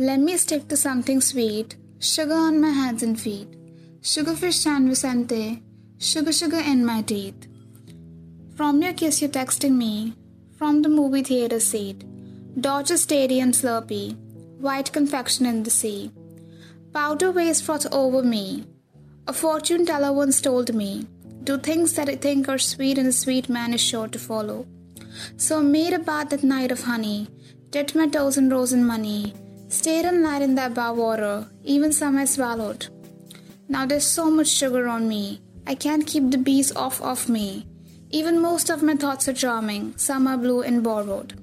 Let me stick to something sweet. Sugar on my hands and feet. Sugar Sugarfish San Vicente. Sugar, sugar in my teeth. From your kiss, you're texting me. From the movie theater seat. Dodger Stadium Slurpee. White confection in the sea. Powder waste froth over me. A fortune teller once told me, Do things that I think are sweet, and a sweet man is sure to follow. So I made a bath that night of honey, dipped my toes in rose and money, stayed all night in that bar water, even some I swallowed. Now there's so much sugar on me, I can't keep the bees off of me. Even most of my thoughts are charming, some are blue and borrowed.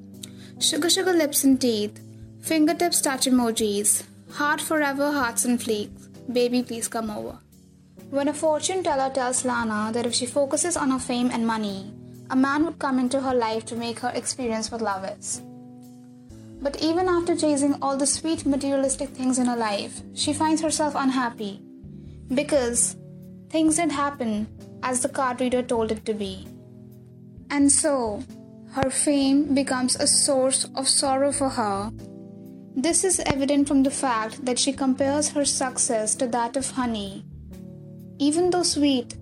Sugar, sugar lips and teeth, fingertips touch emojis, heart forever, hearts and fleeks. Baby, please come over. When a fortune teller tells Lana that if she focuses on her fame and money, a man would come into her life to make her experience what love is. But even after chasing all the sweet materialistic things in her life, she finds herself unhappy because things didn't happen as the card reader told it to be. And so, her fame becomes a source of sorrow for her. This is evident from the fact that she compares her success to that of honey. Even though sweet,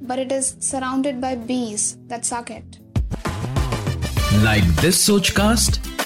but it is surrounded by bees that suck it. Like this Sochcast?